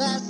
Fasten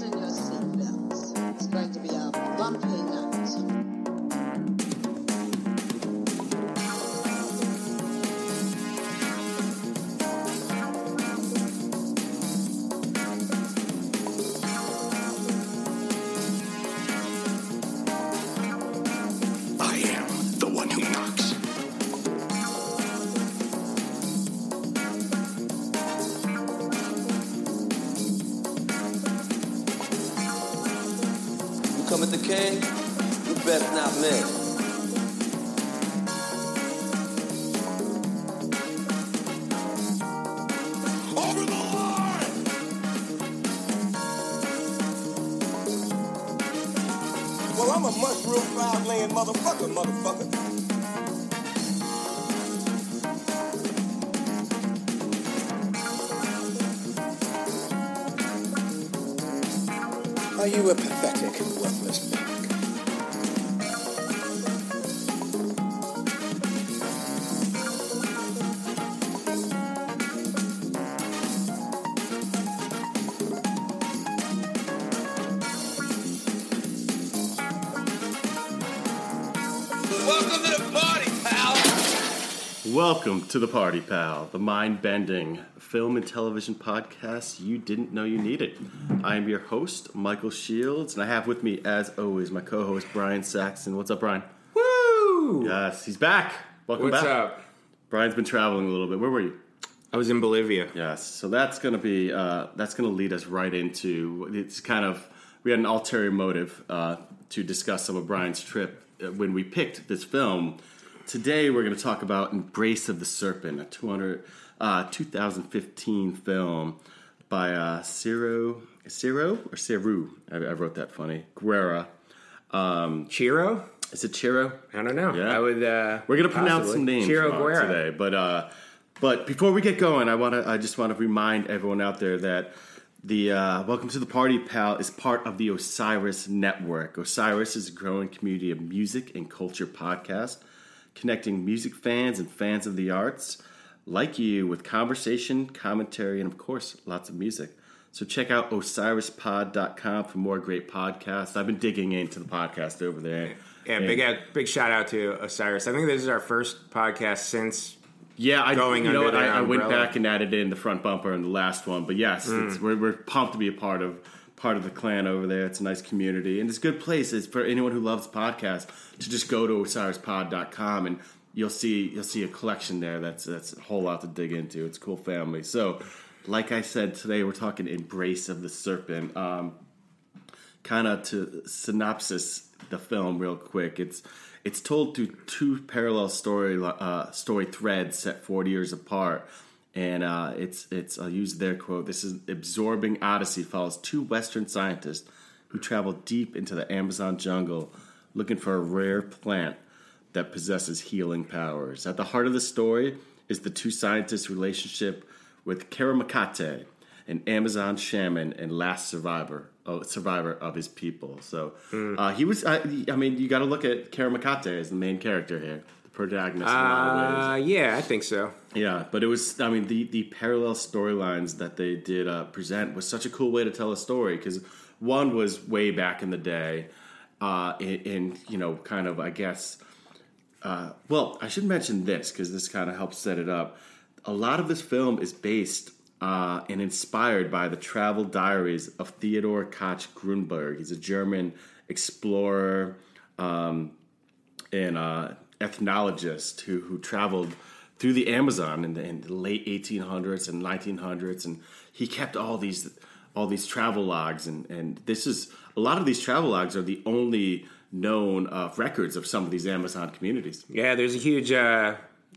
to the Party Pal, the mind bending film and television podcast you didn't know you needed. I am your host, Michael Shields, and I have with me, as always, my co host, Brian Saxon. What's up, Brian? Woo! Yes, he's back. Welcome back. What's back. up? Brian's been traveling a little bit. Where were you? I was in Bolivia. Yes, so that's gonna be uh, that's gonna lead us right into it's kind of we had an ulterior motive uh, to discuss some of Brian's trip uh, when we picked this film. Today we're gonna talk about Embrace of the Serpent, a 200, uh, 2015 film by uh, Ciro Ciro or Ciru. I, I wrote that funny. Guerra. Chiro? Is it Chiro? I don't know. Yeah. I would. Uh, We're gonna pronounce possibly. some names Chiro Guerra. today, but uh, but before we get going, I want to I just want to remind everyone out there that the uh, Welcome to the Party Pal is part of the Osiris Network. Osiris is a growing community of music and culture podcast, connecting music fans and fans of the arts like you with conversation, commentary, and of course, lots of music. So check out osirispod.com for more great podcasts. I've been digging into the podcast over there. Yeah, And- big big shout out to Osiris. I think this is our first podcast since. Yeah, I, going you know I, I went back and added in the front bumper in the last one, but yes, it's, Mm. we're, we're pumped to be a part of part of the clan over there. It's a nice community, and it's a good place. It's for anyone who loves podcasts to just go to osirispod.com and you'll see you'll see a collection there. That's that's a whole lot to dig into. It's a cool family. So, like I said today, we're talking embrace of the serpent. Um, kind of to synopsis the film real quick. It's it's told through two parallel story uh, story threads set 40 years apart, and uh, it's it's I'll use their quote. This is absorbing odyssey follows two Western scientists who travel deep into the Amazon jungle looking for a rare plant that possesses healing powers. At the heart of the story is the two scientists' relationship with Karamakate, an Amazon shaman and last survivor, oh, survivor of his people. So uh, he was. I, I mean, you got to look at Karamakate as the main character here, protagonist. in a lot of ways. Uh, yeah, I think so. Yeah, but it was. I mean, the the parallel storylines that they did uh, present was such a cool way to tell a story because one was way back in the day, uh, in, in you know, kind of I guess. Uh, well, I should mention this because this kind of helps set it up. A lot of this film is based uh, and inspired by the travel diaries of Theodor Koch Grunberg. He's a German explorer um, and uh, ethnologist who, who traveled through the Amazon in the, in the late 1800s and 1900s, and he kept all these all these travel logs. And, and this is a lot of these travel logs are the only known uh, records of some of these Amazon communities. Yeah, there's a huge. Uh,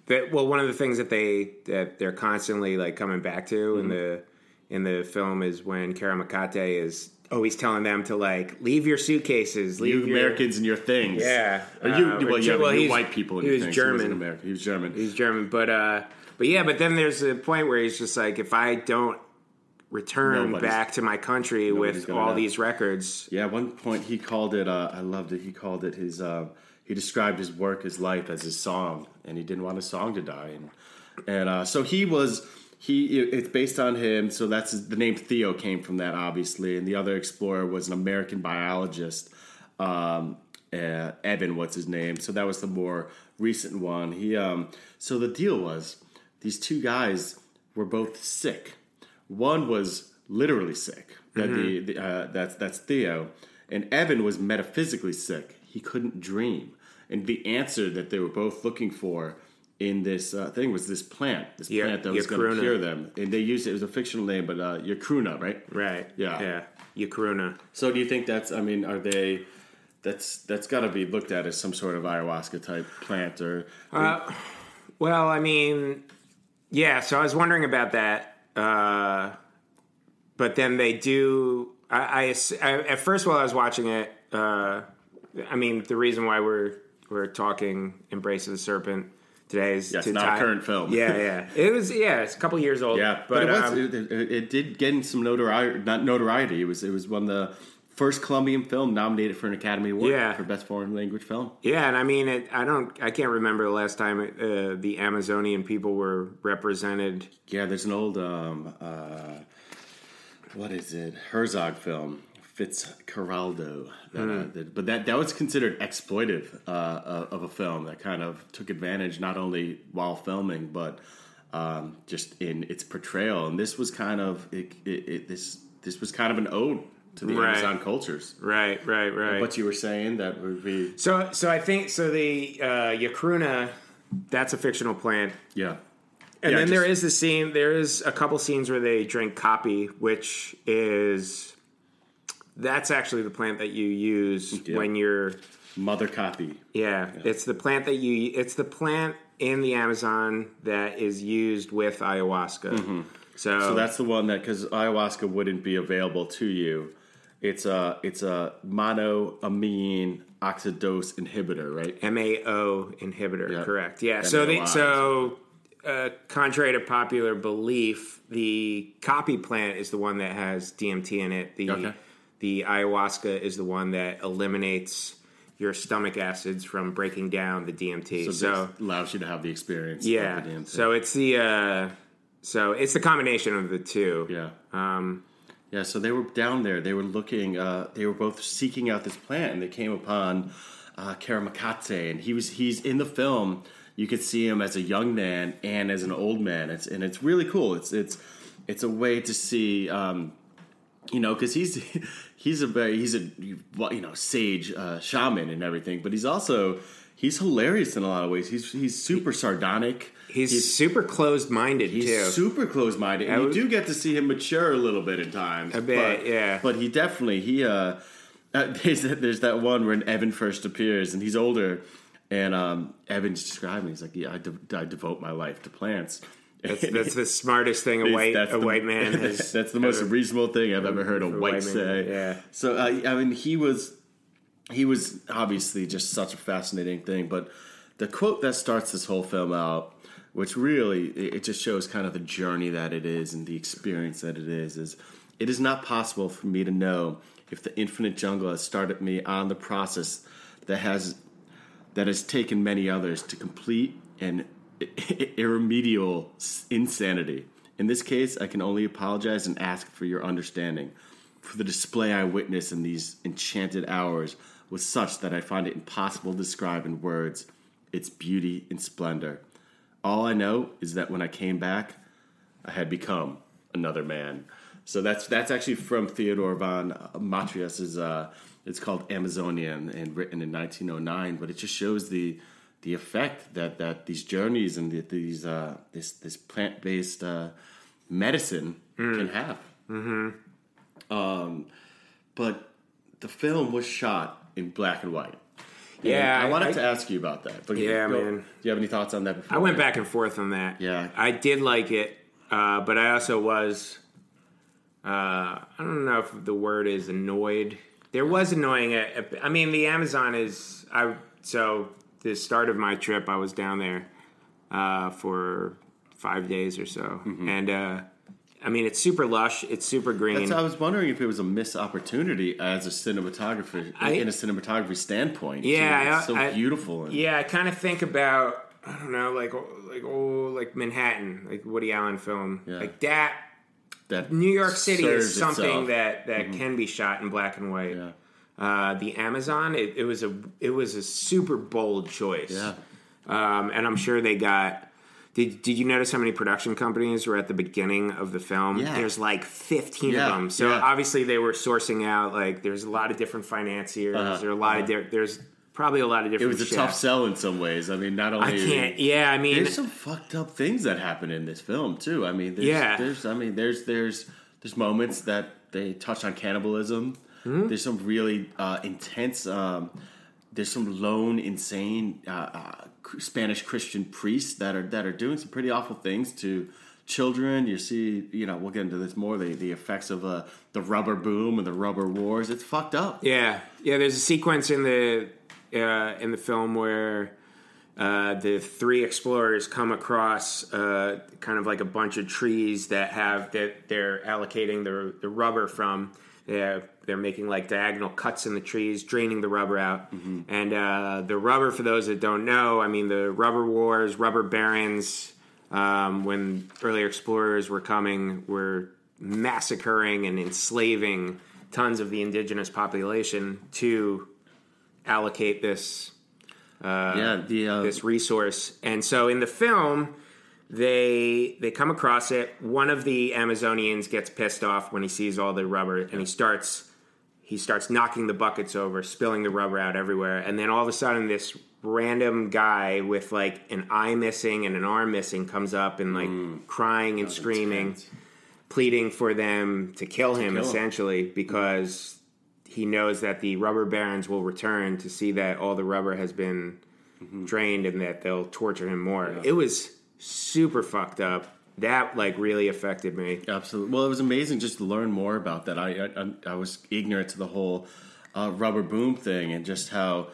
that, well, one of the things that they that they're constantly like coming back to in the in the film is when Karamakate is always telling them to like leave your suitcases, leave You your, Americans and your things. Yeah, Or you, uh, well, yeah, well, you white people and he your was things. German. wasn't American. He was German. He's German, but uh, but yeah, but then there's a point where he's just like, if I don't return Nobody's- back to my country with all know. these records, Yeah, at one point he called it. Uh, I loved it. He called it his. Uh, he described his work, his life as his song, and he didn't want his song to die. And and uh, so he was he it's based on him, so that's the name Theo came from that, obviously. And the other explorer was an American biologist, um, uh, Evan, what's his name? So that was the more recent one. He um, so the deal was these two guys were both sick. One was literally sick. That the, the uh, that's that's Theo, and Evan was metaphysically sick. He couldn't dream, and the answer that they were both looking for in this uh, thing was this plant, this plant that was going to cure them. And they used it, it was a fictional name, but uh, Yakruna, right? Right. Yeah. Yeah. Yakruna. So do you think that's? I mean, are they? That's that's got to be looked at as some sort of ayahuasca type plant, or Well, I mean, yeah. So I was wondering about that, uh, but then they do. I, I, ass- I at first while I was watching it, uh, I mean, the reason why we're we're talking "Embrace of the Serpent" today is Yeah, it's to not a current film. Yeah, yeah. It was. Yeah, it's a couple years old. yeah, but, but, it was um, it, it, it did gain some notoriety. Not notoriety. It was it was one of the first Colombian film nominated for an Academy Award Yeah. for Best Foreign Language Film. Yeah, and I mean, it, I don't, I can't remember the last time uh, the Amazonian people were represented. Yeah, there's an old um, uh, what is it Herzog film Fitzcarraldo, that, Hmm. uh, that, but that that was considered exploitive uh, of a film that kind of took advantage not only while filming but um, just in its portrayal. And this was kind of it, it, it, this this was kind of an ode to the Right. Amazon cultures. Right, right, right. What you were saying that would be so, so I think so. The uh, Yakruna, that's a fictional plant, yeah. and Yeah, then there just- is the scene. There is a couple scenes where they drink caapi, which is that's actually the plant that you use Yeah. when you're Mother caapi. Yeah, it's the plant that you. It's the plant in the Amazon that is used with ayahuasca. So, Mm-hmm. So that's the one that because ayahuasca wouldn't be available to you. It's a it's a monoamine oxidase inhibitor, right? MAO inhibitor, Yeah. correct? Yeah. So the, so uh, contrary to popular belief, the caapi plant is the one that has DMT in it. The Okay. The ayahuasca is the one that eliminates your stomach acids from breaking down the DMT. So, So, allows you to have the experience. yeah. Of the DMT. So it's the uh, so it's the combination of the two. yeah, Um, yeah. So they were down there. They were looking. Uh, they were both seeking out this plant, and they came upon uh, Karamakate, and he was he's in the film. You could see him as a young man and as an old man. It's and it's really cool. It's it's it's a way to see. Um, you know, because he's he's a very he's a you know sage uh, shaman and everything, but he's also he's hilarious in a lot of ways. He's he's super sardonic. he's, super closed minded He's super closed minded, and I you do get to see him mature a little bit at times. A bit, but, yeah. But he definitely he uh, uh there's that, there's that one when Evan first appears, and he's older, and um Evan's describing. He's like, yeah, I, de- I devote my life to plants. That's, that's the smartest thing a white a the- white man has. that's the most ever- reasonable thing I've ever heard a white white say. yeah. So uh, I mean, he was he was obviously just such a fascinating thing. But the quote that starts this whole film out, which really it just shows kind of the journey that it is and the experience that it is, is it is not possible for me to know if the infinite jungle has started me on the process that has that has taken many others to complete and irremediable insanity. In this case, I can only apologize and ask for your understanding. For the display I witnessed in these enchanted hours was such that I find it impossible to describe in words its beauty and splendor. All I know is that when I came back, I had become another man. So that's that's actually from Theodore von Matrius's. Uh, it's called Amazonian and written in 1909. But it just shows the the effect that that these journeys and the, these uh, this this plant based uh, medicine can have. Mm-hmm. Um, but the film was shot in black and white. And Yeah, I, I- wanted I- to ask you about that. But Yeah, go- man. Do you have any thoughts on that? Before I went back and forth on that. Yeah. I did like it, uh, but I also was. Uh, I don't know if the word is annoyed. There was annoying. At- I mean, the Amazon is. I so the start of my trip, I was down there uh, for five days or so, Mm-hmm. and uh, I mean, it's super lush. It's super green. That's, I was wondering if it was a missed opportunity as a cinematographer, I- in a cinematography standpoint. Yeah, too. I- it's so I- beautiful. And, Yeah, I kind of think about I don't know, like like oh, like Manhattan, like Woody Allen film, Yeah. like that. That New York City is something itself. Mm-hmm. that that can be shot in black and white. Yeah. Uh, the Amazon, it, it was a it was a super bold choice. Yeah. um, and I'm sure they got. Did, did you notice how many production companies were at the beginning of the film? Yeah. There's like 15 Yeah, of them. So yeah. obviously they were sourcing out like there's a lot of different financiers. Uh-huh, There are a lot of di- there's probably a lot of different. It was a tough sell in some ways. I mean, not only I can't. Yeah, I mean, there's some fucked up things that happen in this film too. I mean, there's, Yeah. there's I mean, there's there's there's moments that they touch on cannibalism. Hmm? There's some really uh, intense. Um, there's some lone, insane uh, uh, Spanish Christian priests that are that are doing some pretty awful things to children. You see, you know, we'll get into this more. The the effects of uh, the rubber boom and the rubber wars. It's fucked up. Yeah, yeah. There's a sequence in the uh, in the film where uh, the three explorers come across uh, kind of like a bunch of trees that have that they're allocating the the rubber from. They're they're making like diagonal cuts in the trees, draining the rubber out. And uh, the rubber, for those that don't know, I mean the rubber wars, rubber barons. Um, when earlier explorers were coming, were massacring and enslaving tons of the indigenous population to allocate this yeah, the uh, this resource. And so in the film, they they come across it. One of the Amazonians gets pissed off when he sees all the rubber, and he starts he starts knocking the buckets over, spilling the rubber out everywhere. And then all of a sudden, this random guy with like an eye missing and an arm missing comes up and like mm. crying and screaming, intense. pleading for them to kill him, kill him. essentially mm. because he knows that the rubber barons will return to see that all the rubber has been mm-hmm. drained and that they'll torture him more. It was super fucked up. That like really affected me. Absolutely. Well, it was amazing just to learn more about that. I I, I was ignorant to the whole uh, rubber boom thing and just how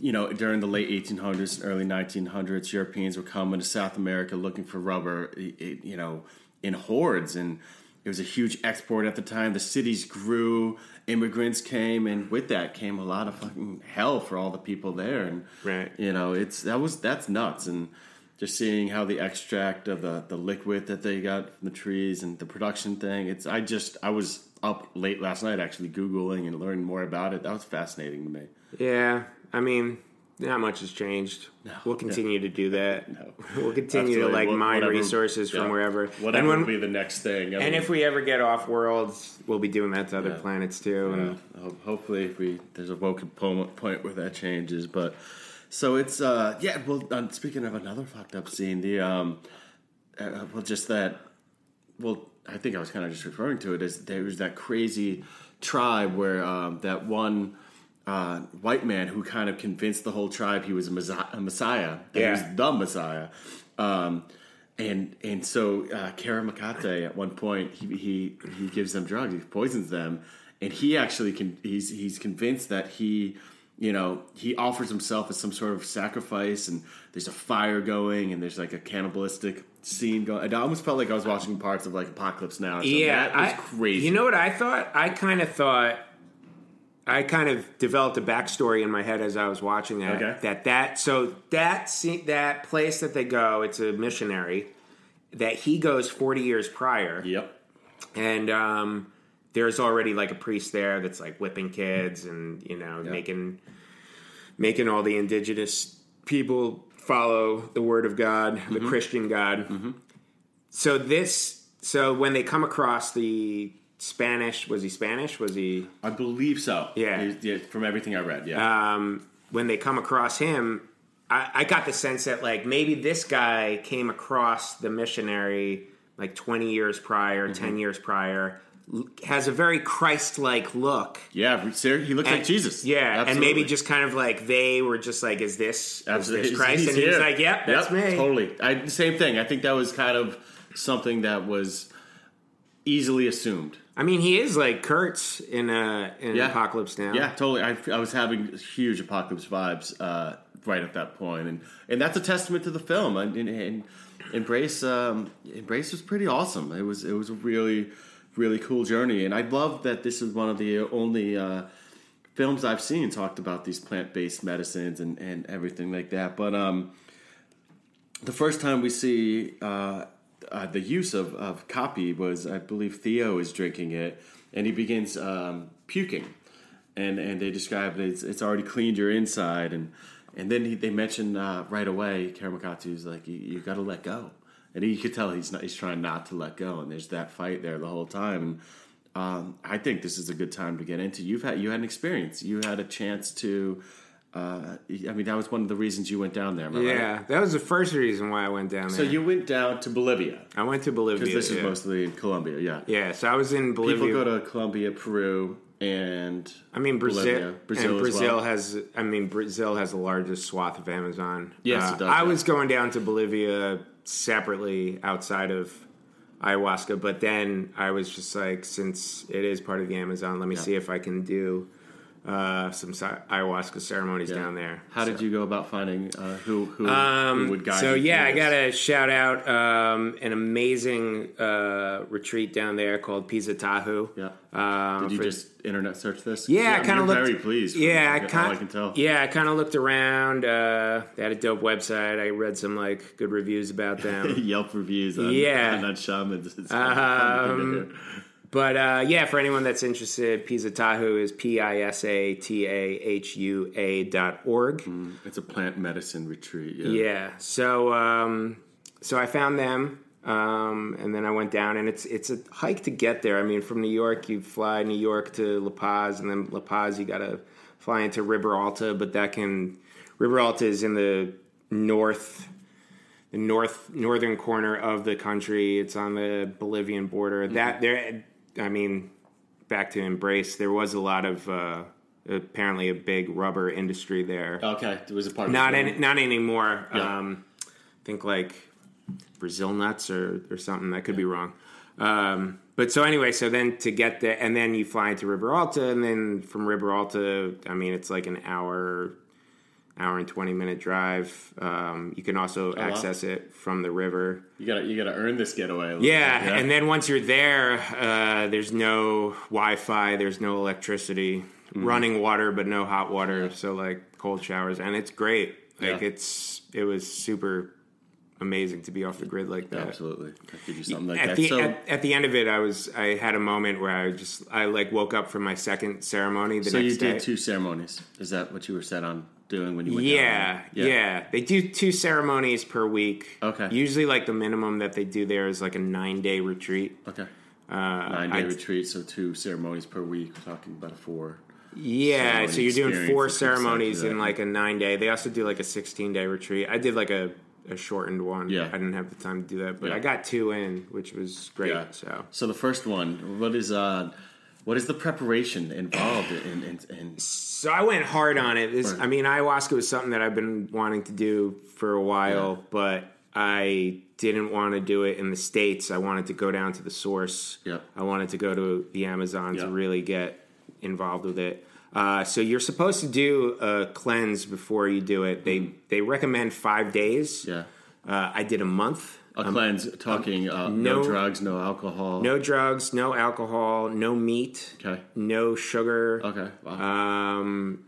you know during the late 1800s and early 1900s, Europeans were coming to South America looking for rubber, you know, in hordes, and it was a huge export at the time. The cities grew, immigrants came, and with that came a lot of fucking hell for all the people there. And Right. you know, it's that was that's nuts and just seeing how the extract of the, the liquid that they got from the trees and the production thing it's i just i was up late last night actually googling and learning more about it that was fascinating to me Yeah, I mean, not much has changed. we'll continue to do that. No. We'll continue to Absolutely. like Wha- mine whatever- resources from yeah. wherever. whatever and when, will be the next thing I and mean, if we ever get off worlds, we'll be doing that to other Yeah. planets too. yeah, And hopefully if we there's a woken point where that changes but so it's uh yeah well um, speaking of another fucked up scene the um uh, well just that well i think i was kind of just referring to it as there was that crazy tribe where um that one uh, white man who kind of convinced the whole tribe he was a, messiah, a messiah that he was Yeah. the messiah um and and so uh, Karamakate at one point he, he he gives them drugs he poisons them and he actually can he's he's convinced that he you know he offers himself as some sort of sacrifice and there's a fire going and there's like a cannibalistic scene going I almost felt like I was watching parts of like Apocalypse Now yeah, that was I, crazy You know what I thought? I kind of thought. I kind of developed a backstory in my head as I was watching that. Okay. That that so that scene, that place that they go, it's a missionary that he goes forty years prior. yep and um, there's already like a priest there that's like whipping kids and you know Yeah. making making all the indigenous people follow the word of God, the Mm-hmm. Christian God. So this, so when they come across the Spanish, was he Spanish? Was he? I believe so Yeah. Yeah from everything I read yeah Um, when they come across him, I, I got the sense that like maybe this guy came across the missionary like 20 years prior, Mm-hmm. 10 years prior, has a very Christ-like look. yeah he looked like Jesus Yeah, and maybe just kind of like they were just like, "Is this, is this Christ?" He's and he was here. like, "Yep, that's Yep, me." Totally. I, same thing. I think that was kind of something that was easily assumed. I mean, he is like Kurtz in uh, in Yeah. Apocalypse Now. Yeah, totally. I, I was having huge apocalypse vibes uh, right at that point, and and that's a testament to the film. And, and, and embrace um, embrace was pretty awesome. It was it was really really cool journey, and I love that this is one of the only. Uh, films I've seen talked about these plant based medicines and, and everything like that. But um, the first time we see uh, uh, the use of, of caapi was, I believe, Theo is drinking it, and he begins um, puking, and and they describe that it's, it's already cleaned your inside, and and then he, they mention uh, right away, Karamakatsu's like, you, you got to let go, and you could tell he's not, he's trying not to let go, and there's that fight there the whole time. And, um, I think this is a good time to get into. You've had you had an experience. You had a chance to. Uh, I mean, that was one of the reasons you went down there. Right? Yeah, that was the first reason why I went down there. So you went down to Bolivia I went to Bolivia. because this is mostly Colombia. Yeah. Yeah, so I was in Bolivia. People go to Colombia, Peru, and I mean Brazil. Bolivia. Brazil and Brazil well. has. I mean Brazil has the largest swath of Amazon. Yes, Uh, it does, I yeah. was going down to Bolivia separately outside of ayahuasca, but then I was just like, since it is part of the Amazon, let me Yeah. see if I can do uh, some ayahuasca ceremonies Yeah. down there. How did you go about finding uh, who who, Um, who would guide so yeah, I got to shout out um, an amazing uh, retreat down there called Pisatahua. Yeah. Um, Did you for- just internet search this? Yeah, I I'm- kind of looked. very pleased. Yeah, I kind. I can tell. Yeah, I kind of looked around. Uh, they had a dope website. I read some like good reviews about them. Yelp reviews. On, Yeah. on, on shamans. It's fun- fun thing to hear. but uh, yeah, for anyone that's interested, Pisatahua is P I S A T A H U A dot org. It's a plant medicine retreat. Yeah. Yeah. So um, so I found them, um, and then I went down, and it's it's a hike to get there. I mean, from New York, you fly New York to La Paz, and then La Paz, you got to fly into Riberalta, but that can Riberalta is in the north. The north northern corner of the country. It's on the Bolivian border. That there, I mean, back to embrace. There was a lot of uh, apparently a big rubber industry there. Okay. It was a part. Not any, not anymore. Yeah. Um, I think like Brazil nuts or or something. I could be wrong. Um, but so anyway, so then to get there, and then you fly into Riberalta, and then from Riberalta, I mean, it's like an hour, hour and twenty minute drive. Um, you can also wow. access it from the river. You gotta you gotta earn this getaway. Little Yeah, and then once you're there, uh, there's no Wi-Fi, there's no electricity, Mm-hmm. running water, but no hot water. So like cold showers, and it's great. Like Yeah. it's it was super amazing to be off the grid like that. absolutely. I could do something like At that. the so at, at the end of it, I was I had a moment where I just I like woke up from my second ceremony the so you day. did two ceremonies. Is that what you were set on doing when you went? down Yeah, yeah, They do two ceremonies per week. Okay. Usually, like the minimum that they do there is like a nine day retreat. Okay. Uh, Nine day I- retreat, so two ceremonies per week. We're talking about a four. Yeah, so you're doing four and things like ceremonies in like a nine day. They also do like a sixteen day retreat. I did like a, a shortened one. Yeah. I didn't have the time to do that, but Yeah. I got two in, which was great. Yeah. So So the first one, what is uh, what is the preparation involved in? in, in so I went hard on it. This, I mean, ayahuasca was something that I've been wanting to do for a while, Yeah. but I didn't want to do it in the states. I wanted to go down to the source. Yep. I wanted to go to the Amazon to really get involved with it. Uh, so you're supposed to do a cleanse before you do it. They they recommend five days. yeah, Uh, I did a month. a cleanse. Talking uh, no, no- drugs, no alcohol. No drugs, no alcohol, no meat, Okay. no sugar. Okay. Wow. Um,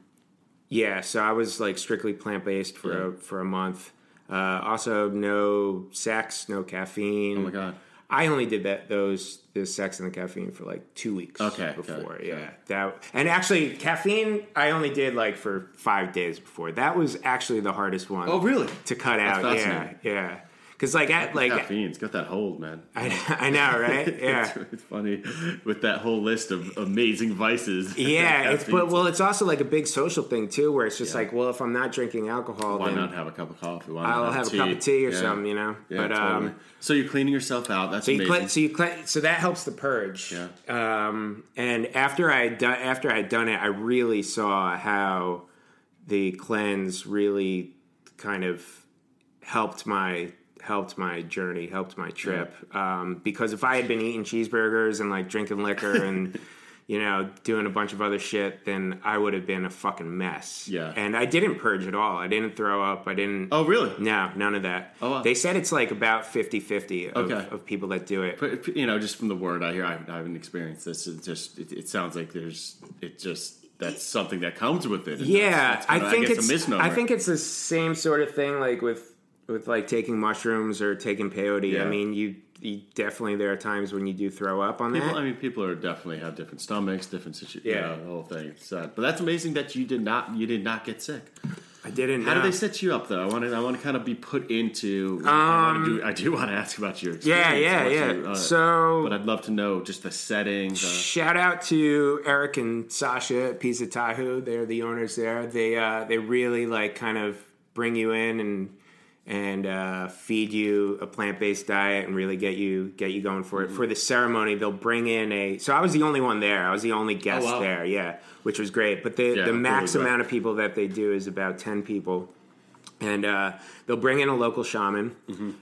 yeah, so I was like strictly plant based for Yeah. a, for a month. Uh, also, no sex, no caffeine. oh my god. I only did that those the sex and the caffeine for like two weeks. Okay, before okay, yeah okay. that and actually caffeine I only did like for five days before. That was actually the hardest one. Oh really? to cut out. Yeah, yeah. Because like at like Caffeine's got that hold, man. I, I know right yeah. it's, it's funny with that whole list of amazing vices. Yeah, it's but well, it's also like a big social thing too, where it's just Yeah. like, well, if I'm not drinking alcohol, why not have a cup of coffee? Why I'll have a cup of tea or Yeah. something, you know. Yeah, but totally. um, so you're cleaning yourself out. That's so you amazing. cle- so you cle- so that helps the purge. Yeah. Um, and after I done after I had done it, I really saw how the cleanse really kind of helped my helped my journey, helped my trip. Um, because if I had been eating cheeseburgers and like drinking liquor and you know doing a bunch of other shit, then I would have been a fucking mess. Yeah. And I didn't purge at all. I didn't throw up. I didn't. oh really? No, none of that. Oh, wow. They said it's like about 50-50 of, Okay. of people that do it. But you know, just from the word I hear, I, I haven't experienced this. It just it, it sounds like there's it just that's something that comes with it. Yeah, that's- that's kinda, I think guess, it's a misnomer. I think it's the same sort of thing like with with like taking mushrooms or taking peyote. Yeah. I mean, you, you definitely there are times when you do throw up on People, that. I mean, people are definitely have different stomachs, different situations. Yeah. You know, the whole thing. Sad. But that's amazing that you did not you did not get sick. I didn't. How know. did they set you up though? I want to I want to kind of be put into. I, do, I do want to ask about your Um, Yeah, yeah, yeah. you, uh, so but I'd love to know just the setting. The, Shout out to Eric and Sasha at Pisatahua. They're the owners there. They uh, they really like kind of bring you in and and uh, feed you a plant based diet and really get you get you going for it. For the ceremony, they'll bring in a. So I was the only one there. I was the only guest Oh, wow. there. Yeah, which was great. But the Yeah, the max really amount of people that they do is about ten people. And uh, they'll bring in a local shaman.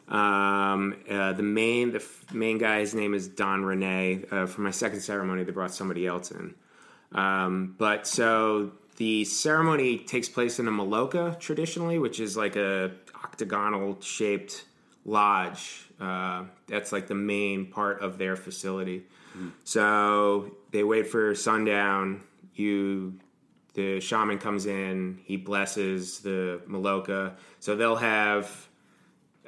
Um, uh, the main the f- main guy, his name is Don Rene. Uh, for my second ceremony, they brought somebody else in. Um, but so the ceremony takes place in a maloka traditionally, which is like a octagonal shaped lodge. Uh, that's like the main part of their facility. So they wait for sundown. You the shaman comes in, he blesses the Maloka. So they'll have.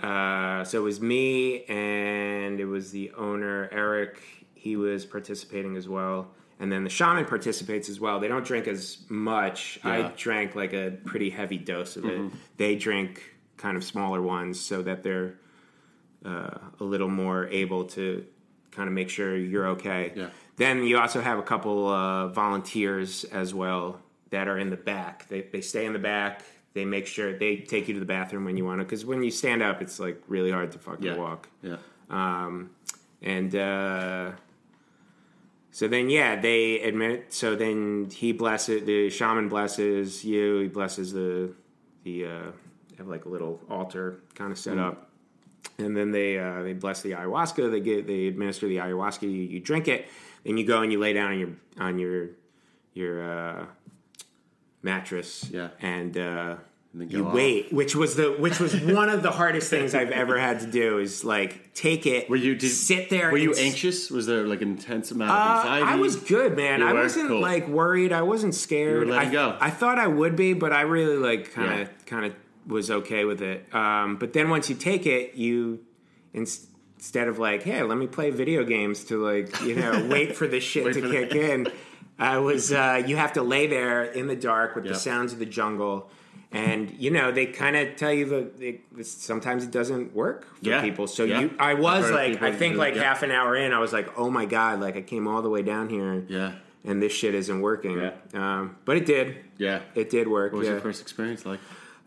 Uh, so it was me and it was the owner Eric. He was participating as well, and then the shaman participates as well. They don't drink as much. I drank like a pretty heavy dose of it. They drink kind of smaller ones so that they're uh, a little more able to kind of make sure you're okay. Yeah. Then you also have a couple uh, volunteers as well that are in the back. They, they stay in the back. They make sure they take you to the bathroom when you want to. Because when you stand up, it's like really hard to fucking yeah, walk. yeah. Um, and uh, so then, yeah, they admit. So then he blesses the shaman blesses you. He blesses the the uh, have like a little altar kind of set up, and then they uh, they bless the ayahuasca. They get they administer the ayahuasca. You, you drink it, then you go and you lay down on your on your your uh, mattress. Yeah. and. Uh, And you off. wait, which was the which was one of the hardest things I've ever had to do is like take it. Were you did, sit there? Were you anxious? Was there like an intense amount of Uh, anxiety? I was good, man. You I were? wasn't Cool. like worried. I wasn't scared. You were letting I, go. I thought I would be, but I really like kind of kind of was okay with it. Um, but then once you take it, you ins- instead of like, hey, let me play video games to like you know wait for this shit to kick in. I was uh, you have to lay there in the dark with Yep. the sounds of the jungle. And you know they kind of tell you that it, sometimes it doesn't work for Yeah. people. So Yeah. you, I was like, I think it, like yeah. half an hour in, I was like, oh my god, like I came all the way down here, Yeah, and this shit isn't working. Um, but it did. yeah. It did work. what was your first experience like?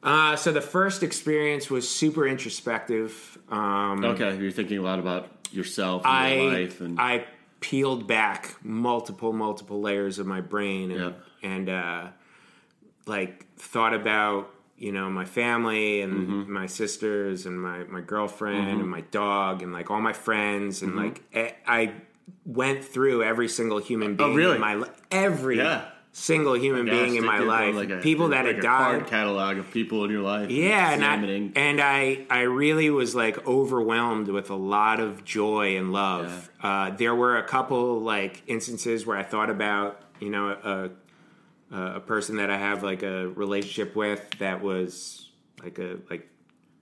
Uh, so the first experience was super introspective. Um, Okay, you're thinking a lot about yourself and your I life, and I peeled back multiple multiple layers of my brain and Yeah. and uh, like thought about you know my family and Mm-hmm. my sisters and my my girlfriend and my dog and like all my friends and like eh, I went through every single human being Mm-hmm. Oh, really? in my li- every Yeah. Single human being in my life like a- people that like had a card died catalog of people in your life. yeah, and I, and I I really was like overwhelmed with a lot of joy and love. Uh, there were a couple like instances where I thought about you know a a person that I have like a relationship with that was like a like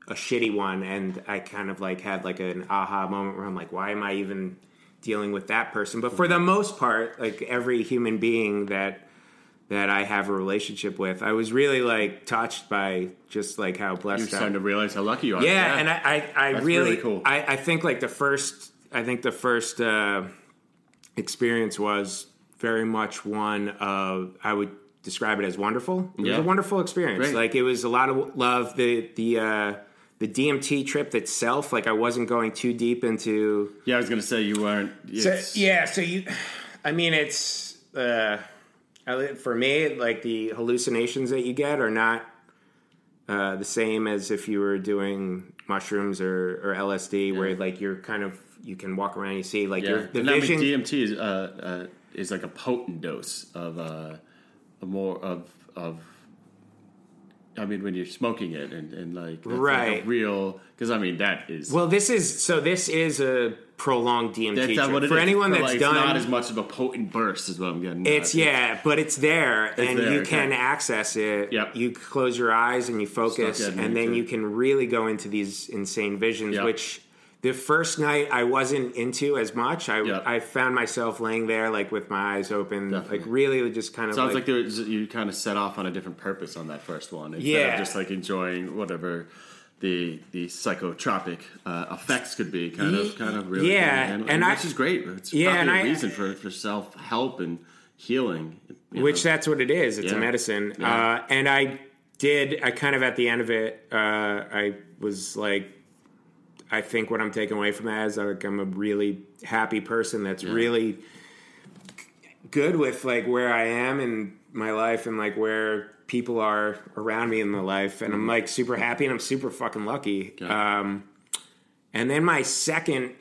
a shitty one, and I kind of like had like an aha moment where I'm like, why am I even dealing with that person? But for the most part, like every human being that that I have a relationship with. I was really like touched by just like how you're blessed I starting to realize how lucky you are. yeah, and I, I, I really, really cool. I, I think like the first, I think the first uh, experience was very much one of I would describe it as wonderful. It Yeah. was a wonderful experience. Great. Like it was a lot of love. The the uh, the DMT trip itself, like I wasn't going too deep into yeah. I was gonna say you weren't. so, yeah, so you, I mean, it's uh, for me, like the hallucinations that you get are not uh, the same as if you were doing mushrooms or, or LSD, where like you're kind of you can walk around, you see like Yeah, your the And I mean. DMT is uh, uh, is like a potent dose of uh, a more of of I mean, when you're smoking it and, and like, like Right. a real, because I mean, that is. Well, this is so. This is a prolonged DMT that's trip. for is. anyone But, that's like, done. It's not as much of a potent burst, is what I'm getting. It's at. yeah, but it's there, and there, you okay. can access it. Yep. You close your eyes and you focus, and then into you can really go into these insane visions. Yep. Which the first night I wasn't into as much. I Yep. I found myself laying there like with my eyes open, Definitely. like really just kind of Sounds like, like, there was, you kind of set off on a different purpose on that first one. Instead Yeah. of just like enjoying whatever the the psychotropic uh, effects could be. Kind of, kind of really. Yeah, and, and I- which is great. It's Yeah, probably and a I- reason for for self help and healing. which know. that's what it is. It's a medicine. Yeah. Uh, and I did. I kind of at the end of it, uh, I was like, I think what I'm taking away from that is like I'm a really happy person that's really good with like where I am in my life and like where people are around me in my life, and I'm like super happy and I'm super fucking lucky. Yeah. Um, and then my second.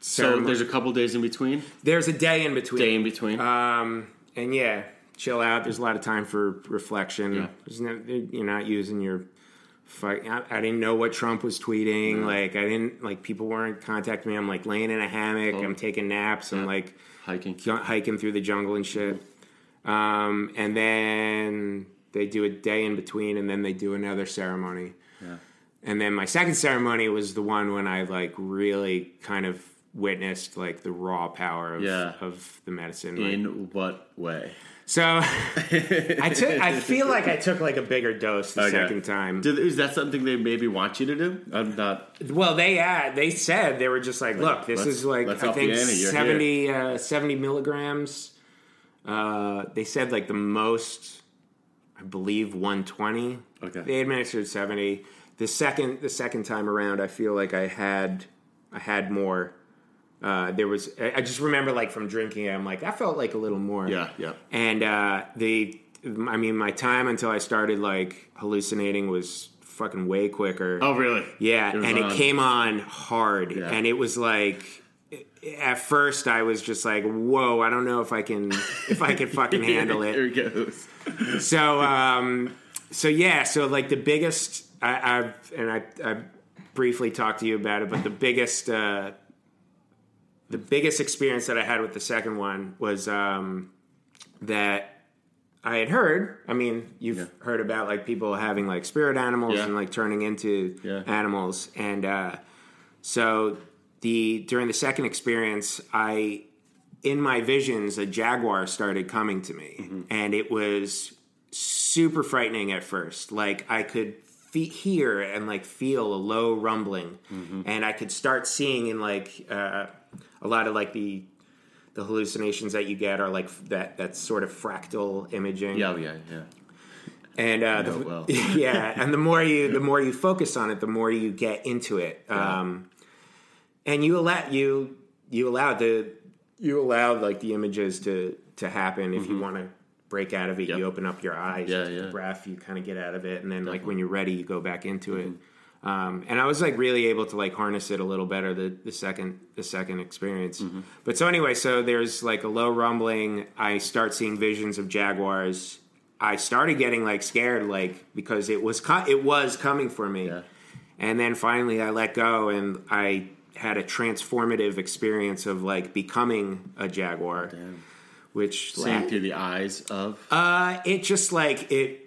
so there's a couple days in between. there's a day in between. Day in between. Um, and yeah, chill out. There's a lot of time for reflection. Yeah. No, you're not using your. Fight. I, I didn't know what Trump was tweeting. Like I didn't like people weren't contacting me. I'm like laying in a hammock. Oh. I'm taking naps. I'm like Hiking. hiking through the jungle and shit. Um, and then they do a day in between, and then they do another ceremony. Yeah. And then my second ceremony was the one when I like really kind of witnessed like the raw power of, Yeah. of the medicine. Like, In what way? so I took. I feel like I took like a bigger dose the Okay. second time. Did, is that something they maybe want you to do? I'm not. Well, they uh, they said they were just like, look, this is like I think ante, 70, uh, 70 milligrams. Uh, they said like the most, believe, one twenty. Okay. They administered seventy. The second the second time around, I feel like I had I had more. Uh, there was I just remember like from drinking it, I'm like I felt like a little more. Yeah, yeah. And uh, the I mean my time until I started like hallucinating was fucking way quicker. Oh, really? Yeah, was and on. it came on hard, Yeah. and it was like. At first, I was just like, "Whoa! I don't know if I can, if I can fucking handle it." Here it goes. So um so yeah so like the biggest i i've and i i briefly talked to you about it but the biggest uh the biggest experience that i had with the second one was um that i had heard i mean you've Yeah. heard about like people having like spirit animals Yeah. and like turning into Yeah. animals and uh so the during the second experience i in my visions, a jaguar started coming to me, Mm-hmm. and it was super frightening at first. Like I could fe- hear and like feel a low rumbling, Mm-hmm. and I could start seeing in like uh, a lot of like the the hallucinations that you get are like that that sort of fractal imaging. Yeah, yeah, yeah. and uh, the, well. yeah, and the more you the more you focus on it, the more you get into it. Um, and you allow you you allow the you allow like the images to to happen if you want to break out of it. Mm-hmm. Yep. You open up your eyes, Yeah, your yeah. breath. You kind of get out of it, and then like when you're ready, you go back into it. Mm-hmm. Um, and I was like really able to like harness it a little better the, the second the second experience. Mm-hmm. But so anyway, so there's like a low rumbling. I start seeing visions of jaguars. I started getting like scared, like because it was co- it was coming for me. Yeah. And then finally, I let go, and I had a transformative experience of like becoming a jaguar, which Seeing through the eyes of. uh, it just like it.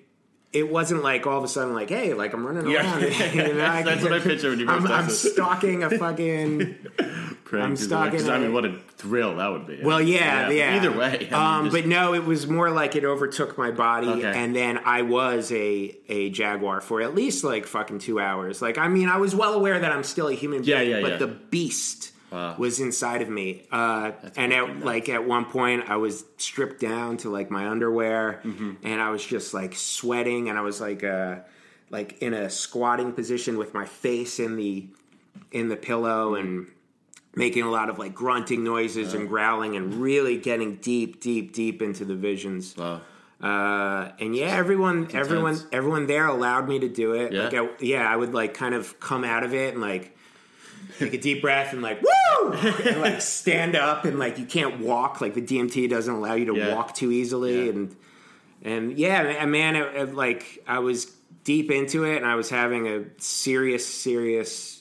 It wasn't like all of a sudden like, hey, like I'm running Yeah. around. you know, I That's what I picture when you I'm, I'm stalking a fucking. prank I'm like- stalking 'cause, I mean, what a thrill that would be. Well, yeah, yeah. Either way. I mean, um, just- but no, it was more like it overtook my body, Okay. and then I was a a jaguar for at least like fucking two hours. Like, I mean, I was well aware that I'm still a human Yeah, being, yeah, but yeah. the beast Wow. was inside of me. Uh, and at, fucking like at one point, I was stripped down to like my underwear, Mm-hmm. and I was just like sweating, and I was like uh, like in a squatting position with my face in the in the pillow Mm-hmm. and making a lot of like grunting noises and growling and really getting deep, deep, deep into the visions. Wow. Uh, and yeah, everyone, everyone, everyone there allowed me to do it. Yeah? Like, I, yeah, I would like kind of come out of it and like take a deep breath and like woo, and like stand up and like you can't walk. Like the DMT doesn't allow you to Yeah. walk too easily Yeah. and. And yeah, ma- man, it, it, like I was deep into it, and I was having a serious, serious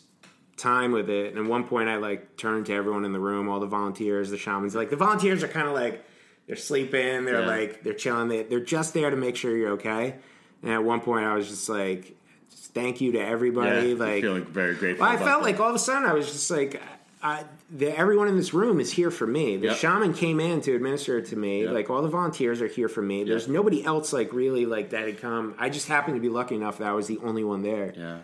time with it. And at one point, I like turned to everyone in the room, all the volunteers, the shamans. Like the volunteers are kind of like they're sleeping, they're Yeah. like they're chilling, they, they're just there to make sure you're okay. And at one point, I was just like, just thank you to everybody. Yeah, like feeling very grateful. well, I felt that. like all of a sudden I was just like, I, the, everyone in this room is here for me. The Yep. shaman came in to administer it to me. Yep. Like all the volunteers are here for me. There's nobody else like really like that had come. I just happened to be lucky enough that I was the only one there. yeah.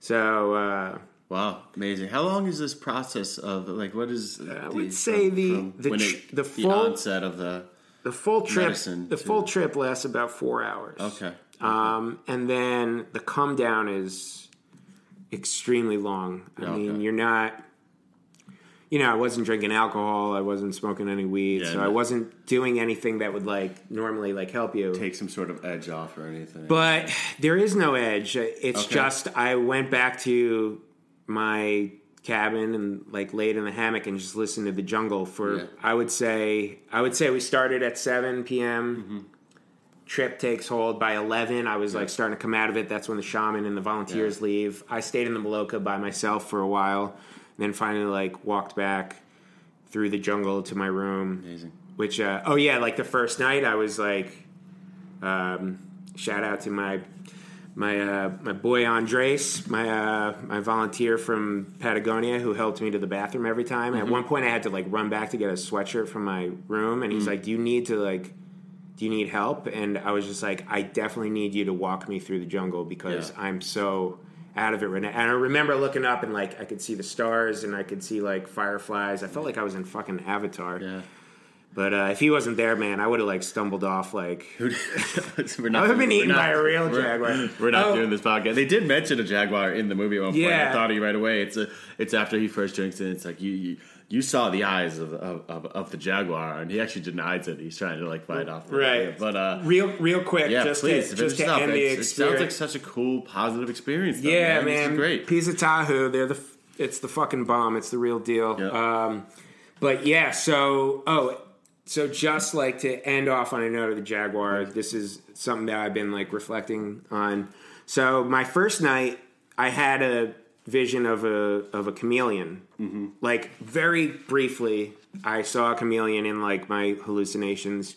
So uh, Wow, amazing! How long is this process of like? What is? I would say the- the when tr- it- the the full- onset of the the full trip, the to- full trip lasts about four hours. okay. Um, and then the come down is extremely long. I Yeah, mean, you're not. You know, I wasn't drinking alcohol. I wasn't smoking any weed, Yeah, so no. I wasn't doing anything that would like normally like help you. Take some sort of edge off or anything. But there is no edge. It's Okay. just I went back to my cabin and like laid in the hammock and just listened to the jungle for Yeah. I would say I would say we started at 7 p.m. Mm-hmm. Trip takes hold by 11. I was like starting to come out of it. That's when the shaman and the volunteers Yeah. leave. I stayed in the Maloka by myself for a while, and then finally like walked back through the jungle to my room. Amazing. Which uh, oh yeah, like the first night I was like um, shout out to my my uh, my boy Andres, my uh, my volunteer from Patagonia, who helped me to the bathroom every time. Mm-hmm. At one point, I had to like run back to get a sweatshirt from my room, and he's like, "Do you need to like?" Do you need help? And I was just like, I definitely need you to walk me through the jungle because Yeah. I'm so out of it right now. And I remember looking up and like I could see the stars and I could see like fireflies. I felt like I was in fucking Avatar. Yeah. But uh, if he wasn't there, man, I would have like stumbled off like we're not, I would've been eaten not- by a real we're- jaguar. We're not Oh. doing this podcast. They did mention a jaguar in the movie at one point. Yeah. I thought of you right away. It's a, it's after he first drinks it. It's like you, you, you saw the eyes of, of, of, the jaguar, and he actually denies it. He's trying to like fight off. the- Right. But uh, real real quick yeah, just please to, just to end the It's- it sounds like such a cool, positive experience. Though, yeah, man. Man. great. Pisatahua, they're the it's the fucking bomb. It's the real deal. Yeah. Um, but yeah, so oh, so just like to end off on a note of the Jaguar, this is something that I've been like reflecting on. So my first night, I had a vision of a of a chameleon. Mm-hmm. Like very briefly, I saw a chameleon in like my hallucinations.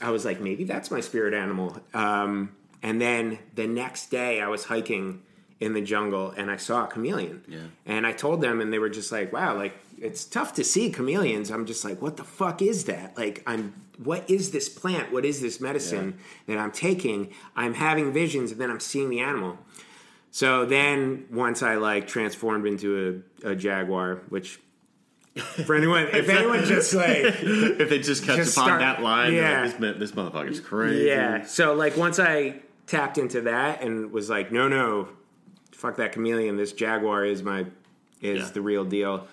I was like, maybe that's my spirit animal. Um, and then the next day, I was hiking in the jungle and I saw a chameleon. Yeah. And I told them, and they were just like, wow, like it's tough to see chameleons. I'm just like, what the fuck is that? Like, I'm, what is this plant? What is this medicine that I'm taking? I'm having visions and then I'm seeing the animal. So then once I like transformed into a, a jaguar, which for anyone, if anyone just like, if they just catch Just upon start- that line, yeah. like, this, this motherfucker's crazy. Yeah. So like once I tapped into that and was like, no, no, fuck that chameleon. This jaguar is my is Yeah. the real deal.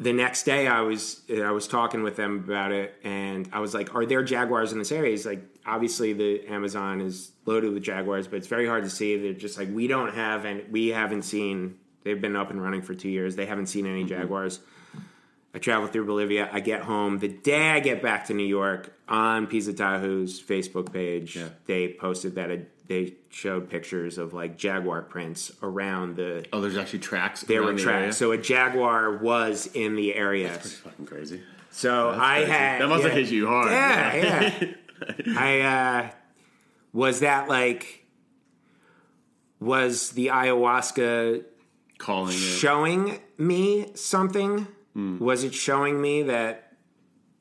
The next day, I was I was talking with them about it, and I was like, "Are there jaguars in this area?" He's like, "Obviously, the Amazon is loaded with jaguars, but it's very hard to see. They're just like we don't have, and we haven't seen. They've been up and running for two years. They haven't seen any Mm-hmm. jaguars." I travel through Bolivia. I get home. The day I get back to New York, on Pisatahua's Facebook page, Yeah. they posted that a, they showed pictures of like jaguar prints around the. Oh, there's actually tracks. There were the area? tracks, so a jaguar was in the area. That's fucking crazy. So That's I crazy. had that must have hit you hard. Yeah, yeah. I uh, was that like was the ayahuasca Calling it. showing me something? Hmm. Was it showing me that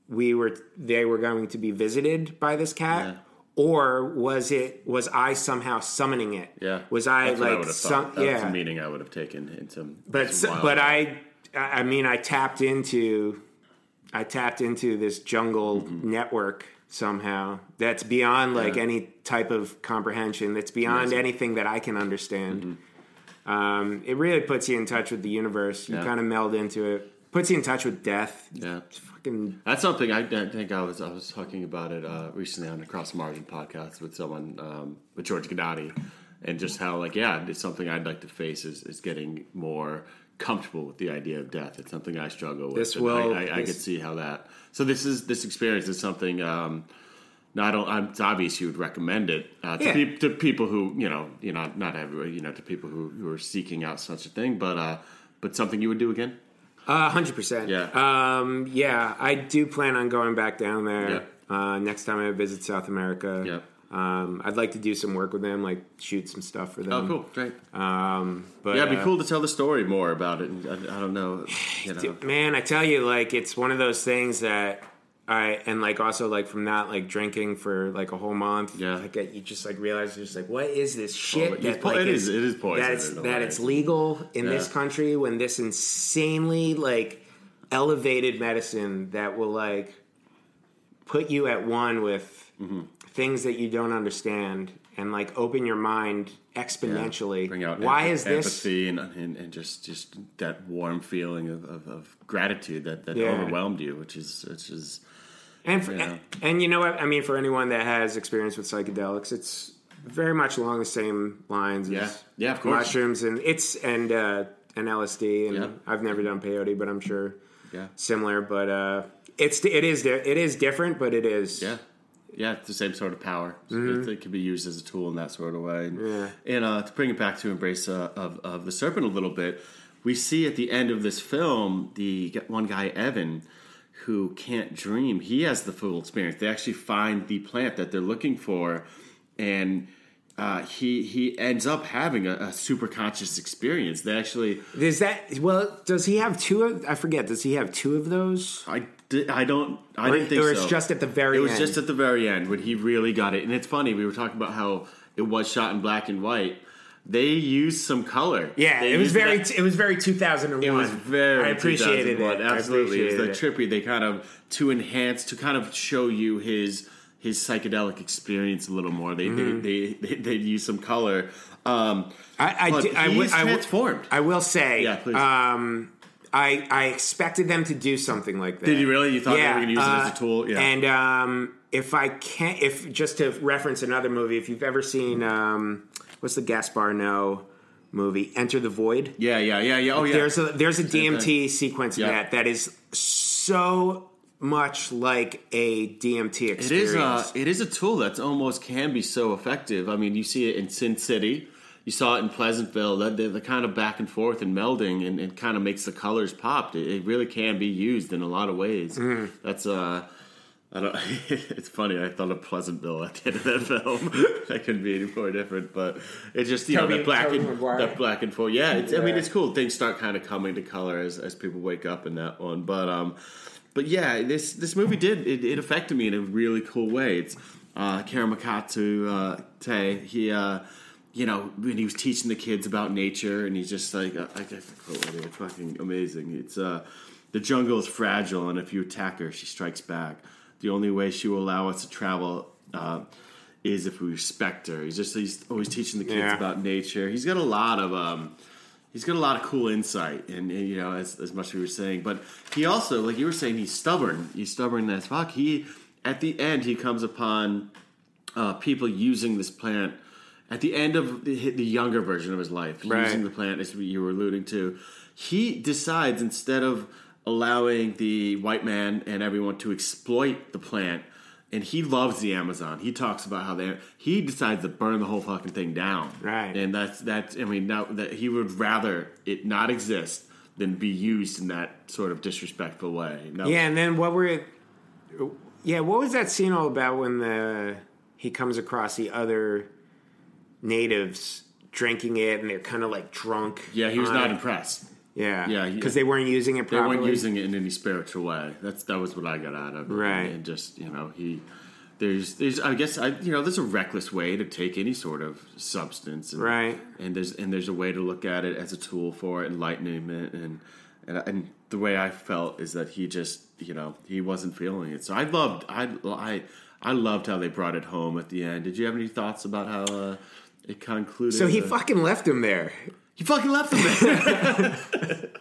we were they were going to be visited by this cat? Yeah. Or was it was I somehow summoning it? Yeah. Was I That's like would have some thought. That was yeah. a meaning I would have taken in some. but some but I I mean I tapped into I tapped into this jungle Mm-hmm. network somehow that's beyond like Yeah. any type of comprehension that's beyond Amazing. anything that I can understand. Um, it really puts you in touch with the universe. You Yeah. kind of meld into it. Puts you in touch with death. Yeah. Fucking That's something I, I think I was I was talking about it uh, recently on the Cross Margin podcast with someone um, with George Gennady, and just how like yeah, it's something I'd like to face is, is getting more comfortable with the idea of death. It's something I struggle with. This will- I, I, I this- could see how that. So this is this experience is something. Um, Now I don't. I'm, it's obvious you would recommend it uh, to, Yeah. peop to people who you know, you know, not everybody, you know, to people who, who are seeking out such a thing. But uh, but something you would do again? Uh, hundred percent. Yeah. Um, yeah, I do plan on going back down there uh, next time I visit South America. Yeah. Um, I'd like to do some work with them, like shoot some stuff for them. Oh, cool, great. Um, but yeah, it'd be uh, cool to tell the story more about it. I, I don't know, you know. Dude, man, I tell you, like it's one of those things that I and like also like from that like drinking for like a whole month. Yeah. like you just like realize you're just like, what is this shit? it's that po- like it is- it is poison That it's that it's legal in this country when this insanely like elevated medicine that will like put you at one with Mm-hmm. things that you don't understand and like open your mind exponentially. Bring out Why emp- is this? empathy and, and and just just that warm feeling of, of, of gratitude that, that Yeah. overwhelmed you, which is which is And for, Yeah. and you know what? I mean, for anyone that has experience with psychedelics, it's very much along the same lines. Yeah. as Yeah, of course. Mushrooms and it's and uh, and LSD. And Yeah. I've never done peyote, but I'm sure yeah similar. But uh, it's it is it is different, but it is yeah. Yeah, it's the same sort of power. So It, it can be used as a tool in that sort of way. And, Mm-hmm. Yeah. and uh, to bring it back to embrace uh, of, of the serpent a little bit, we see at the end of this film the one guy Evan who can't dream. He has the full experience. They actually find the plant that they're looking for, and uh, he he ends up having a, a super conscious experience. They actually Is that well? Does he have two? of I forget. Does he have two of those? I, di- I don't I Or- didn't think or so. it's just at the very It was end? just at the very end when he really got it. And it's funny we were talking about how it was shot in black and white. They used some color. Yeah, They it was very that- it was very 2001. it was very. I appreciated 2001. it. Absolutely, I it was appreciated like trippy. They kind of to enhance to kind of show you his his psychedelic experience a little more. They Mm-hmm. they, they they use some color. Um, I, I, did- I, wi- I, transformed. I will say, Yeah, please. Um, I I expected them to do something like that. Did you really? You thought yeah, they were going to use it as a uh, tool? Yeah. And um, if I can't, if just to reference another movie, if you've ever seen, um, what's the Gaspar Noé movie, Enter the Void? yeah, yeah, yeah, yeah. Oh, yeah. There's a there's a Same DMT sequence in Yeah. that that is so much like a DMT experience. It is a it is a tool that's almost can be so effective. I mean, you see it in Sin City, you saw it in Pleasantville. That the, the kind of back and forth and melding, and it kind of makes the colors pop. It, it really can be used in a lot of ways. Mm-hmm. That's uh. I don't. It's funny. I thought of Pleasantville at the end of that film. that couldn't be any more different, but it's just you know Toby- that black Toby and Maguire. that black and forth. Yeah, it's, I mean it's cool. Things start kind of coming to color as, as people wake up in that one. But um, but yeah, this this movie did it, it affected me in a really cool way. It's uh, Karamakatsu uh, Te. He uh, you know when he was teaching the kids about nature, and he's just like uh, I guess the quote right fucking amazing. It's uh, the jungle is fragile, and if you attack her, she strikes back. The only way she will allow us to travel. Uh, is if we respect her. He's just he's always teaching the kids Yeah. about nature. He's got a lot of um, he's got a lot of cool insight, and, and, you know, as, as much as we were saying, but he also, like you were saying, he's stubborn. He's stubborn as fuck. He at the end he comes upon uh, people using this plant. At the end of the, the younger version of his life, Right. using the plant, as you were alluding to, he decides instead of allowing the white man and everyone to exploit the plant, and he loves the Amazon. He talks about how they he decides to burn the whole fucking thing down. Right. And that's that's I mean now that he would rather it not exist than be used in that sort of disrespectful way. Yeah, and then what were it? yeah, what was that scene all about when the he comes across the other natives drinking it and they're kind of like drunk? yeah, he was not it? impressed. Yeah, Yeah, because they weren't using it They weren't using it in any spiritual way. That's that was what I got out of it. Right. And just you know he. There's, there's, I guess, I, you know, there's a reckless way to take any sort of substance, and, Right. And there's, and there's a way to look at it as a tool for enlightenment, and, and, and the way I felt is that he just, you know, he wasn't feeling it. So I loved, I, I, I loved how they brought it home at the end. Did you have any thoughts about how uh, it concluded? so he uh, fucking left him there. He fucking left him there.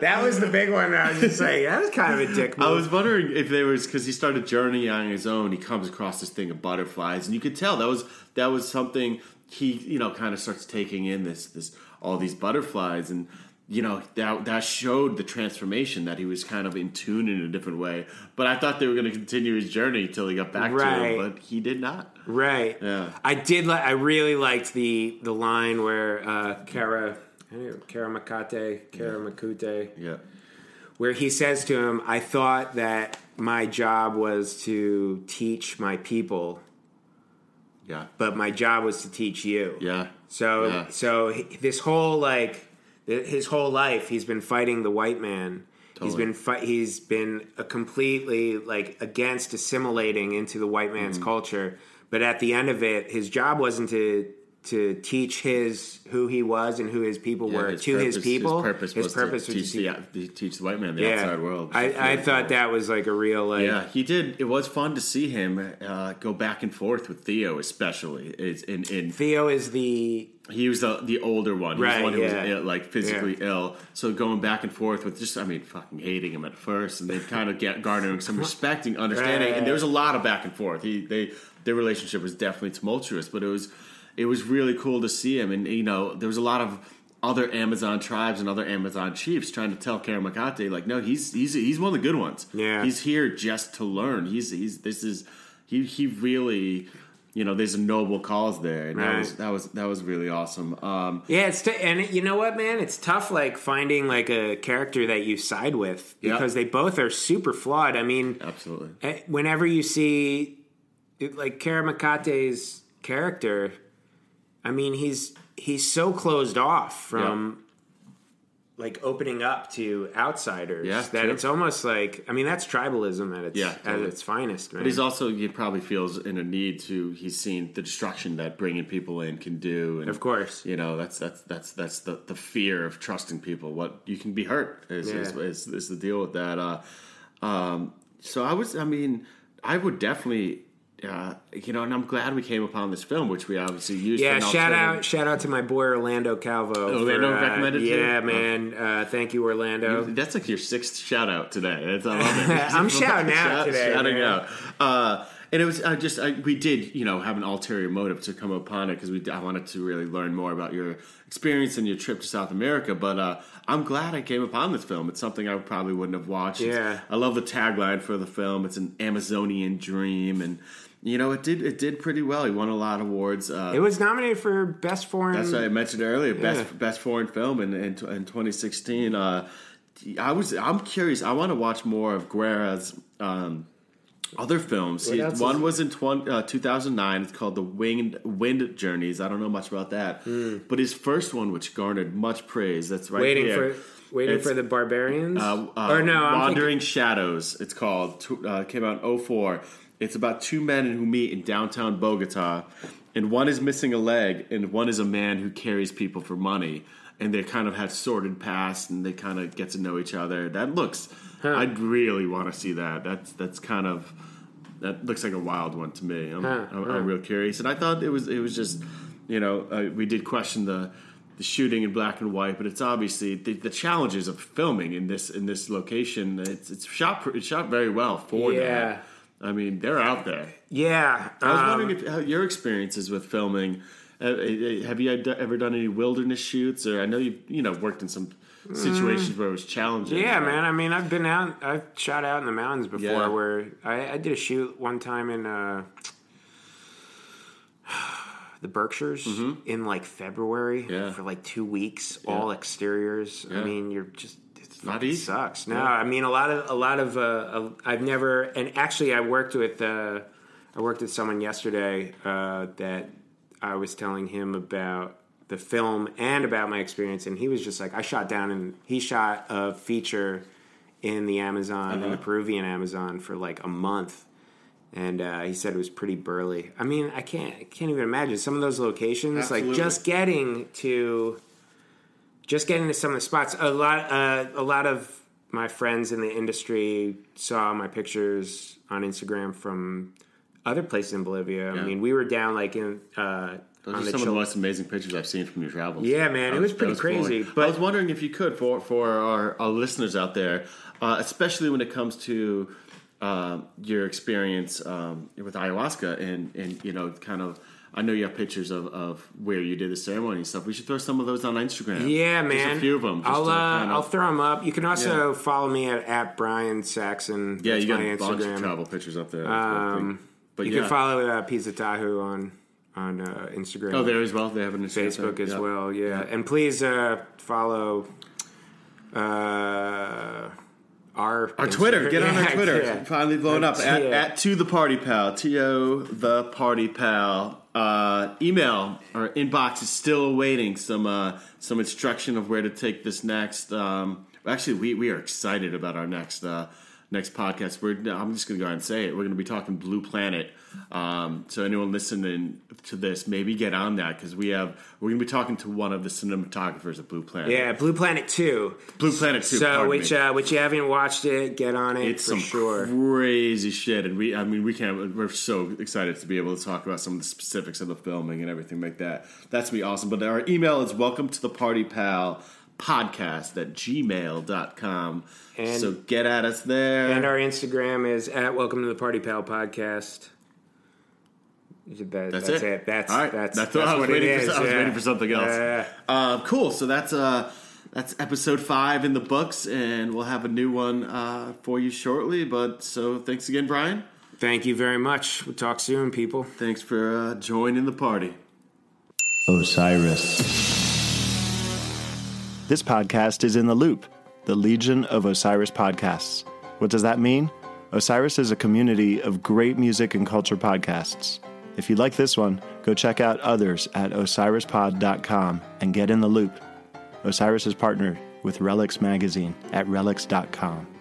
That was the big one. I was just saying that was kind of a dick move. I was wondering if there was because he started journeying on his own. He comes across this thing of butterflies, and you could tell that was that was something he you know kind of starts taking in this this all these butterflies, and you know that that showed the transformation that he was kind of in tune in a different way. But I thought they were going to continue his journey until he got back to him, but he did not. Right. Yeah. I did. Li- I really liked the the line where uh, Kara, Kara Makate, Kara Makute, Yeah, where he says to him, "I thought that my job was to teach my people, yeah, but my job was to teach you." yeah. So Yeah. so this whole like his whole life he's been fighting the white man. He's been fi- he's been a completely like against assimilating into the white Mm-hmm. man's culture. But at the end of it, his job wasn't to to teach his who he was and who his people Yeah, were to his people. His purpose was purpose to was teach to the, teach the white man the yeah. outside world. I, I Yeah. thought that was like a real like Yeah, he did. It was fun to see him uh, go back and forth with Theo, especially. It's in, in Theo is the he was the the older one. He was Right, the one who yeah. was Ill, like physically ill. So going back and forth with just, I mean, fucking hating him at first, and then kind of get garnering some respect and understanding. Right. And there was a lot of back and forth. He they their relationship was definitely tumultuous, but it was it was really cool to see him. And you know, there was a lot of other Amazon tribes and other Amazon chiefs trying to tell Karamakate like, no, he's he's he's one of the good ones. Yeah. he's here just to learn. He's he's this is he he really. You know, there's a noble cause there, and that was that was that was really awesome. Um, Yeah, it's t- and you know what, man? It's tough, like finding like a character that you side with because they both are super flawed. I mean, absolutely, eh, whenever you see like Kara Makate's character, I mean, he's he's so closed off from like opening up to outsiders Yeah, that true. it's almost like I mean, that's tribalism at its Yeah, at its finest, man. but he's also he probably feels in a need to. He's seen the destruction that bringing people in can do, and Of course. you know that's that's that's that's the, the fear of trusting people. What you can be hurt is is, is, is the deal with that. Uh, um, so I was, I mean, I would definitely. Uh, you know, and I'm glad we came upon this film, which we obviously used. Yeah, shout out, shout out to my boy Orlando Calvo. Orlando for, uh, recommended you? Yeah, Oh. man. Uh, thank you, Orlando. That's like your sixth shout out today. It's, I love it. I'm shouting out today, Shouting man. out. Uh, and it was I just I, we did you know have an ulterior motive to come upon it because we I wanted to really learn more about your experience and your trip to South America. But uh, I'm glad I came upon this film. It's something I probably wouldn't have watched. It's- Yeah. I love the tagline for the film. It's an Amazonian dream, and you know it did it did pretty well. He won a lot of awards. Uh, It was nominated for best foreign. that's what I mentioned earlier. Best Yeah. best foreign film in in, in 2016. Uh, I was I'm curious. I want to watch more of Guerra's um, other films. He- one was in 20, uh, 2009. It's called The Winged Wind Journeys. I don't know much about that, but his first one, which garnered much praise, that's right waiting here. for waiting It's- for the barbarians. Uh, uh, or no, I'm Wandering Shadows. It's called. Uh, came out in 04. It's about two men who meet in downtown Bogota, and one is missing a leg, and one is a man who carries people for money. And they kind of have sordid past, and they kind of get to know each other. That looks. I'd really want to see that. That's that's kind of that looks like a wild one to me. I'm, Huh, I'm, huh. I'm real curious, and I thought it was it was just, you know, uh, we did question the the shooting in black and white, but it's obviously the, the challenges of filming in this in this location. It's it's shot it's shot very well for Yeah. that. I mean, they're out there. yeah. I was um, wondering if how your experiences with filming. Uh, uh, have you ever done any wilderness shoots? Or I know you you know worked in some situations where it was challenging. Mm. Yeah, man. I mean, I've been out. I've shot out in the mountains before. Yeah. Where I, I did a shoot one time in uh, the Berkshires in like February Mm-hmm. Yeah. for like two weeks, all exteriors. Yeah. I mean, you're just. It Not easy. Sucks. No, Yeah. I mean a lot of a lot of. Uh, uh, I've never and actually I worked with. Uh, I worked with someone yesterday uh, that I was telling him about the film and about my experience, and he was just like, I shot down and he shot a feature in the Amazon, in Uh-huh. the Peruvian Amazon, for like a month. And uh, he said it was pretty burly. I mean, I can't, I can't even imagine some of those locations. Absolutely. Like just getting to, just getting to some of the spots. A lot, uh, a lot of my friends in the industry saw my pictures on Instagram from other places in Bolivia. Yeah. I mean, we were down like in uh, Those on are the some of the most amazing pictures I've seen from your travels. Yeah, man, it was pretty crazy, but- I was wondering if you could for for our, our listeners out there, uh, especially when it comes to um, your experience um, with ayahuasca and and you know kind of I know you have pictures of, of where you did the ceremony and stuff. We should throw some of those on Instagram. Yeah, Just man. a few of them. I'll uh, kind of- I'll throw them up. You can also Yeah. follow me at, at Brian Saxon. Yeah, That's you got a bunch of travel pictures up there. Um, but you yeah. can follow uh, Pisatahua on on uh, Instagram. Oh, there as well. They have an Instagram Facebook as Yeah. well. Yeah, and please uh, follow uh, our Our Twitter, get on our Twitter. yeah. Finally blown up at, Yeah. at to the party pal, T O the party pal. Uh, email our inbox is still awaiting some uh, some instruction of where to take this next. Um, actually, we we are excited about our next uh, next podcast. We're I'm just going to go ahead and say it. We're going to be talking Blue Planet. Um, so anyone listening to this, maybe get on that because we have we're going to be talking to one of the cinematographers of Blue Planet. Yeah, Blue Planet Two. Blue Planet Two. So, which uh, which you haven't watched it, get on it it's for some sure. crazy shit, and we I mean we can't. We're so excited to be able to talk about some of the specifics of the filming and everything like that. That's gonna be awesome. But our email is welcome to the party pal podcast at gmail.com. And- so get at us there. And our Instagram is at Welcome to the Party Pal Podcast. That- that's, that's it. That's All right. that's, that's, that's what I was what waiting it is. for. I was yeah. waiting for something else. Yeah. Uh, cool. So that's uh that's episode five in the books, and we'll have a new one uh, for you shortly. But so thanks again, Brian. Thank you very much. We'll talk soon, people. Thanks for uh, joining the party. Osiris. This podcast is in the loop, the Legion of Osiris podcasts. What does that mean? Osiris is a community of great music and culture podcasts. If you like this one, go check out others at osirispod.com and get in the loop. Osiris is partnered with Relix Magazine at relix.com.